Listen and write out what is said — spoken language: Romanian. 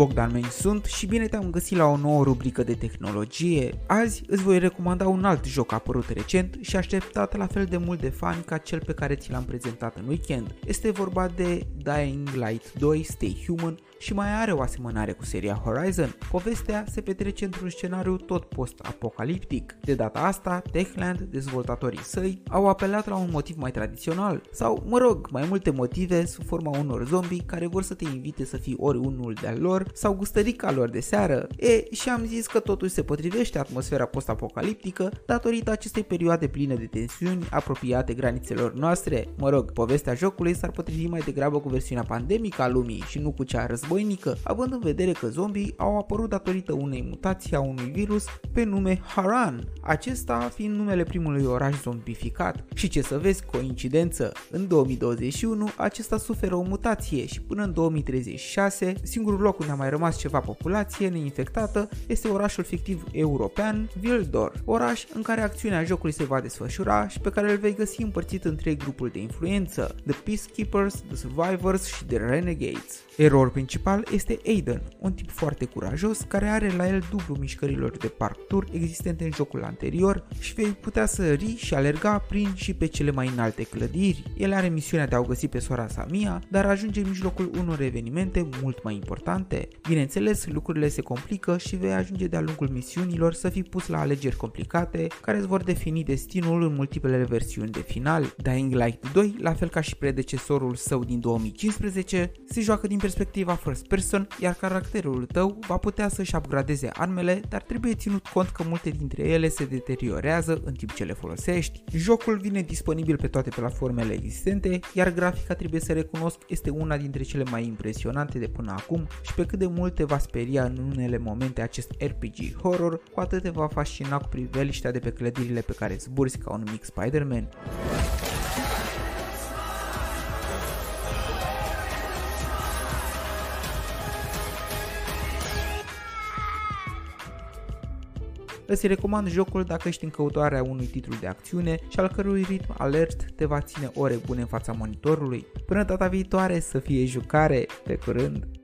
Bogdan Meni sunt și bine te-am găsit la o nouă rubrică de tehnologie. Azi îți voi recomanda un alt joc apărut recent și așteptat la fel de mult de fani ca cel pe care ți l-am prezentat în weekend. Este vorba de Dying Light 2 Stay Human și mai are o asemănare cu seria Horizon. Povestea se petrece într-un scenariu tot post-apocaliptic. De data asta, Techland, dezvoltatorii săi, au apelat la un motiv mai tradițional, sau, mă rog, mai multe motive sub forma unor zombi care vor să te invite să fii ori unul de-al lor sau gustărica lor de seară. E, și am zis că totul se potrivește atmosfera post-apocaliptică datorită acestei perioade pline de tensiuni apropiate granițelor noastre. Mă rog, povestea jocului s-ar potrivi mai degrabă cu versiunea pandemică a lumii și nu cu cea războinică războinică, având în vedere că zombii au apărut datorită unei mutații a unui virus pe nume Haran, acesta fiind numele primului oraș zombificat. Și ce să vezi, coincidență, în 2021 acesta suferă o mutație și până în 2036 singurul loc unde a mai rămas ceva populație neinfectată este orașul fictiv european Vildor, oraș în care acțiunea jocului se va desfășura și pe care îl vei găsi împărțit în trei grupuri de influență, The Peacekeepers, The Survivors și The Renegades. Error principal este Aiden, un tip foarte curajos care are la el dublu mișcărilor de parctur existente în jocul anterior și vei putea să ri și alerga prin și pe cele mai înalte clădiri. El are misiunea de a o găsi pe sora sa Mia, dar ajunge în mijlocul unor evenimente mult mai importante. Bineînțeles, lucrurile se complică și vei ajunge de-a lungul misiunilor să fii pus la alegeri complicate care îți vor defini destinul în multiplele versiuni de final. Dying Light 2, la fel ca și predecesorul său din 2015, se joacă din perspectiva first person, iar caracterul tău va putea să-și upgradeze armele, dar trebuie ținut cont că multe dintre ele se deteriorează în timp ce le folosești. Jocul vine disponibil pe toate platformele existente, iar grafica trebuie să recunosc este una dintre cele mai impresionante de până acum și pe cât de mult te va speria în unele momente acest RPG horror, cu atât te va fascina cu priveliștea de pe clădirile pe care zburzi ca un mic Spider-Man. Îți recomand jocul dacă ești în căutarea unui titlu de acțiune și al cărui ritm alert te va ține ore bune în fața monitorului. Până data viitoare să fie jucare, pe curând!